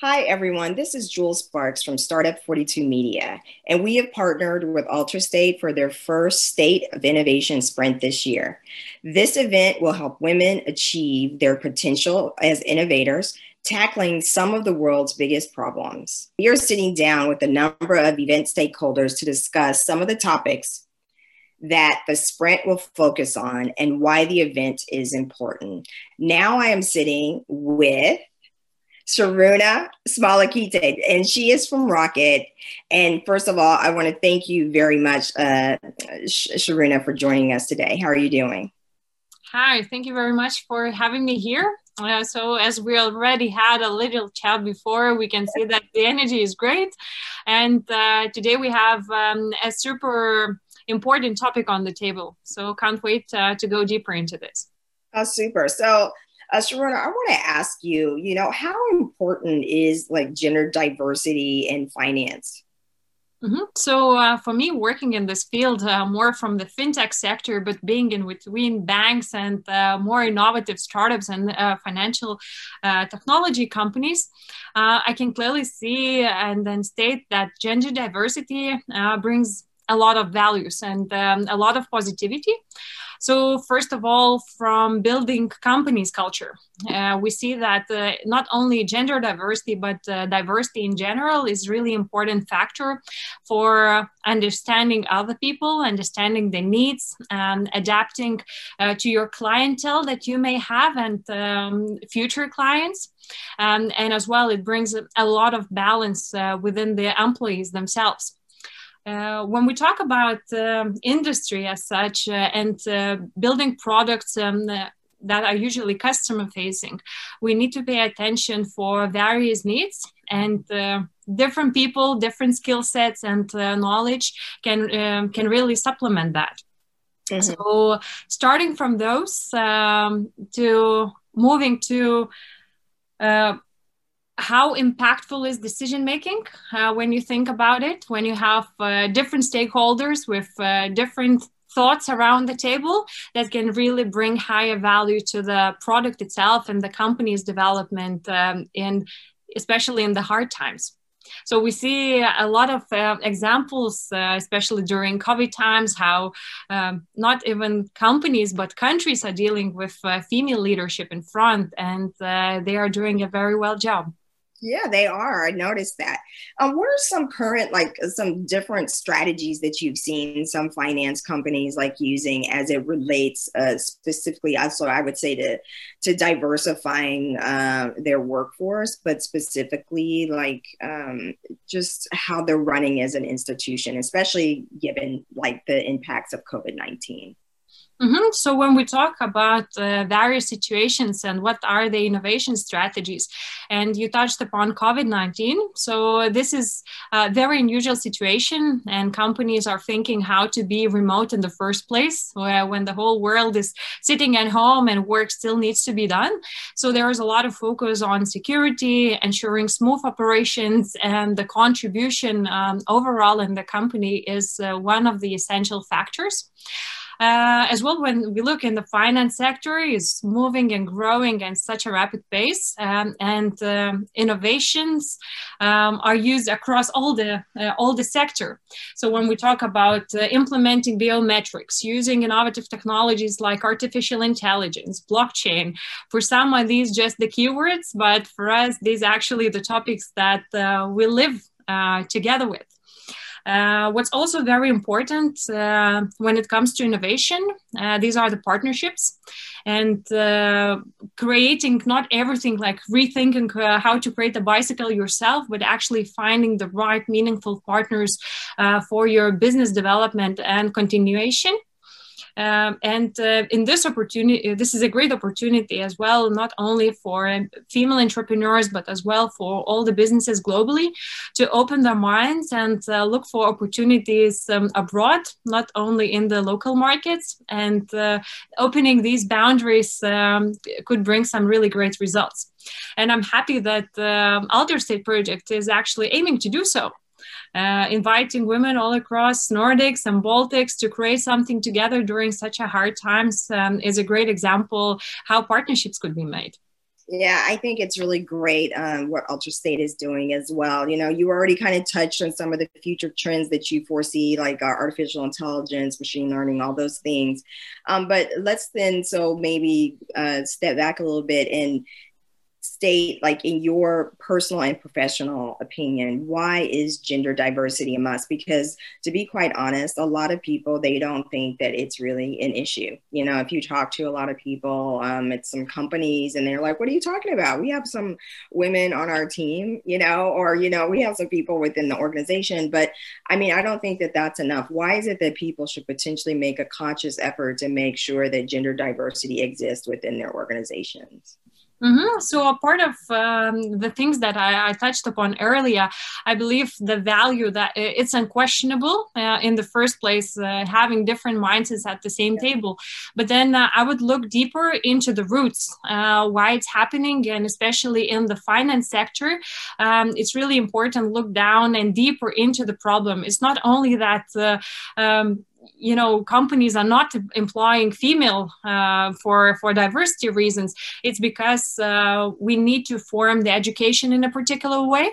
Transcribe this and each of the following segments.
Hi, everyone. This is Jewell Sparks from Startup 42 Media, and we have partnered with alter.state for their first State of Innovation Sprint this year. This event will help women achieve their potential as innovators, tackling some of the world's biggest problems. We are sitting down with a number of event stakeholders to discuss some of the topics that the sprint will focus on and why the event is important. Now I am sitting with Sarune Smalakytė, and she is from ROCKIT. And first of all, I want to thank you very much, uh, Sharuna, for joining us today. How are you doing? Hi, thank you very much for having me here. Uh, so, as we already had a little chat before, we can see that the energy is great. And uh, today we have um, a super important topic on the table. So, can't wait uh, to go deeper into this. Oh, super. So, uh, Sarune, I want to ask you, you know, how important is like gender diversity in finance? Mm-hmm. So uh, for me, working in this field, uh, more from the fintech sector, but being in between banks and uh, more innovative startups and uh, financial uh, technology companies, uh, I can clearly see and then state that gender diversity brings a lot of values and um, a lot of positivity. So, first of all, from building companies culture, uh, we see that uh, not only gender diversity, but uh, diversity in general is really important factor for understanding other people, understanding the needs, and adapting uh, to your clientele that you may have and um, future clients. Um, and as well, it brings a lot of balance uh, within the employees themselves. Uh, when we talk about um, industry as such uh, and uh, building products um, that are usually customer facing, we need to pay attention for various needs and uh, different people, different skill sets and uh, knowledge can um, can really supplement that. Mm-hmm. So starting from those um, to moving to uh, how impactful is decision making uh, when you think about it when you have uh, different stakeholders with uh, different thoughts around the table that can really bring higher value to the product itself and the company's development um, especially in the hard times so we see a lot of uh, examples, uh, especially during COVID times, how um, not even companies but countries are dealing with uh, female leadership in front, and uh, they are doing a very well job. Yeah, they are. I noticed that. Um, what are some current, like some different strategies that you've seen some finance companies like using as it relates uh, specifically, also I would say to to diversifying uh, their workforce, but specifically like um, just how they're running as an institution, especially given like the impacts of COVID nineteen. Mm-hmm. So when we talk about uh, various situations and what are the innovation strategies, and you touched upon COVID-19. So this is a very unusual situation, and companies are thinking how to be remote in the first place, where when the whole world is sitting at home and work still needs to be done. So there is a lot of focus on security, ensuring smooth operations, and the contribution um, overall in the company is uh, one of the essential factors. Uh, as well, when we look in the finance sector, is moving and growing at such a rapid pace, um, and um, innovations um, are used across all the uh, all the sector. So when we talk about uh, implementing biometrics, using innovative technologies like artificial intelligence, blockchain, for some of these just the keywords, but for us, these actually the topics that uh, we live uh, together with. Uh, what's also very important uh, when it comes to innovation, uh, these are the partnerships and uh, creating not everything like rethinking uh, how to create a bicycle yourself, but actually finding the right meaningful partners for your business development and continuation. Um, and uh, in this opportunity, this is a great opportunity as well, not only for um, female entrepreneurs, but as well for all the businesses globally to open their minds and uh, look for opportunities um, abroad, not only in the local markets. And uh, opening these boundaries um, could bring some really great results. And I'm happy that the um, alter.state project is actually aiming to do so uh, inviting women all across Nordics and Baltics to create something together during such a hard times um, is a great example how partnerships could be made. Yeah, I think it's really great um, what alter.state is doing as well. You know, you already kind of touched on some of the future trends that you foresee, like uh, artificial intelligence, machine learning, all those things. Um, but let's then so maybe uh, step back a little bit and state, like in your personal and professional opinion, why is gender diversity a must? Because to be quite honest, a lot of people they don't think that it's really an issue. You know, if you talk to a lot of people um, at some companies, and they're like, "What are you talking about? We have some women on our team, you know, or you know, we have some people within the organization." But I mean, I don't think that that's enough. Why is it that people should potentially make a conscious effort to make sure that gender diversity exists within their organizations? Mm-hmm. So, a part of um, the things that I, I, touched upon earlier, I believe the value that it's unquestionable uh, in the first place, uh, having different mindsets at the same table. But then uh, I would look deeper into the roots, uh, why it's happening, and especially in the finance sector, um, it's really important look down and deeper into the problem. It's not only that uh, um, you know companies are not employing female uh, for for diversity reasons. It's because uh, we need to form the education in a particular way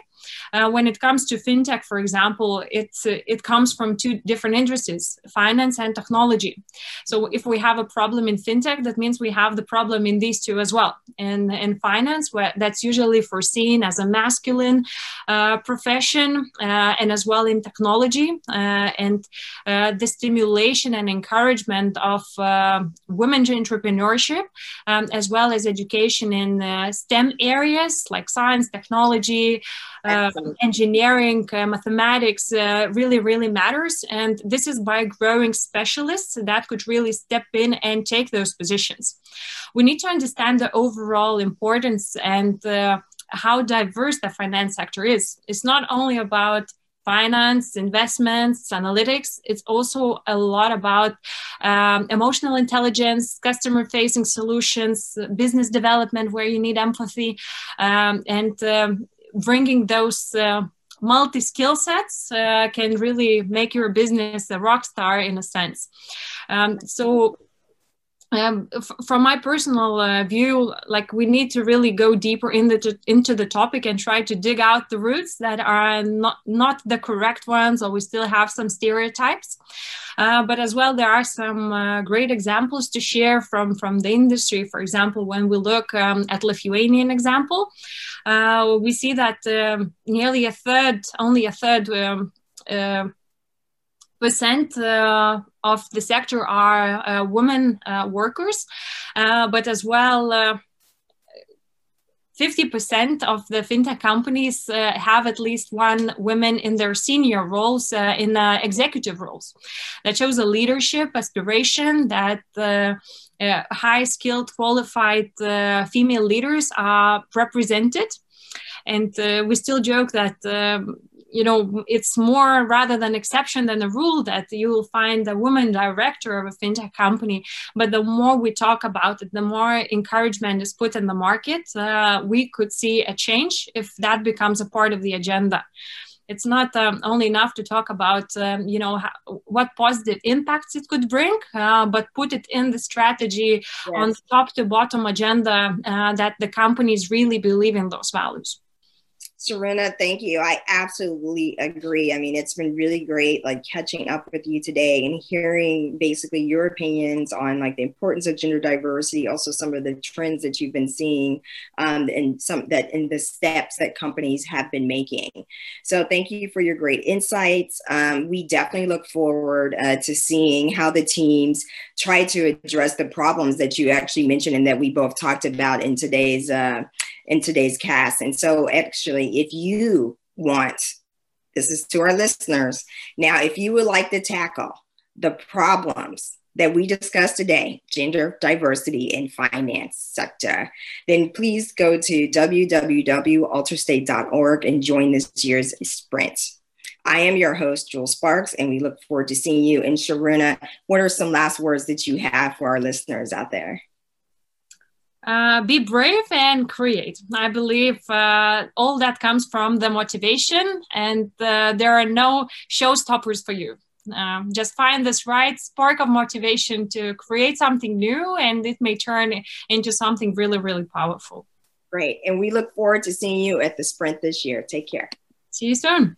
uh, when it comes to fintech, for example, it's, uh, it comes from two different industries, finance and technology. So if we have a problem in fintech, that means we have the problem in these two as well. And in finance, where that's usually foreseen as a masculine uh, profession, uh, and as well in technology, uh, and uh, the stimulation and encouragement of women entrepreneurship, um, as well as education in STEM areas like science, technology, uh, engineering, uh, mathematics uh, really, really matters. And this is by growing specialists that could really step in and take those positions. We need to understand the overall importance and uh, how diverse the finance sector is. It's not only about finance, investments, analytics. It's also a lot about um, emotional intelligence, customer facing solutions, business development where you need empathy, um, and um, bringing those uh, multi skill sets uh, can really make your business a rock star in a sense. Um, so um, from my personal uh, view, like we need to really go deeper in the into the topic and try to dig out the roots that are not not the correct ones, or we still have some stereotypes. Uh, but as well, there are some uh, great examples to share from from the industry. For example, when we look um, at Lithuanian example, uh, we see that um, nearly a third, only a third. Uh, percent uh, of the sector are uh, women uh, workers, uh, but as well. 50% uh, of the fintech companies uh, have at least one woman in their senior roles in executive roles that shows a leadership aspiration that high skilled qualified female leaders are represented and we still joke that um, you know it's more rather than exception than a rule that you will find a woman director of a fintech company. But the more we talk about it the more encouragement is put in the market uh, we could see a change if that becomes a part of the agenda. It's not um, only enough to talk about um, you know how, what positive impacts it could bring uh, but put it in the strategy yes. on top to bottom agenda uh, that the companies really believe in those values Sarune, thank you. I absolutely agree. I mean, it's been really great like catching up with you today and hearing basically your opinions on like the importance of gender diversity, also some of the trends that you've been seeing um, and some that in the steps that companies have been making. So thank you for your great insights. Um, we definitely look forward uh, to seeing how the teams try to address the problems that you actually mentioned and that we both talked about in today's uh, in today's cast. And so, actually, if you want, this is to our listeners. Now, if you would like to tackle the problems that we discussed today, gender diversity in finance sector, then please go to www.alterstate.org and join this year's sprint. I am your host, Jewell Sparks, and we look forward to seeing you. And Sarune, what are some last words that you have for our listeners out there? Uh, be brave and create. I believe uh, all that comes from the motivation, and uh, there are no showstoppers for you. Um, just find this right spark of motivation to create something new, and it may turn into something really, really powerful. Great. And we look forward to seeing you at the sprint this year. Take care. See you soon.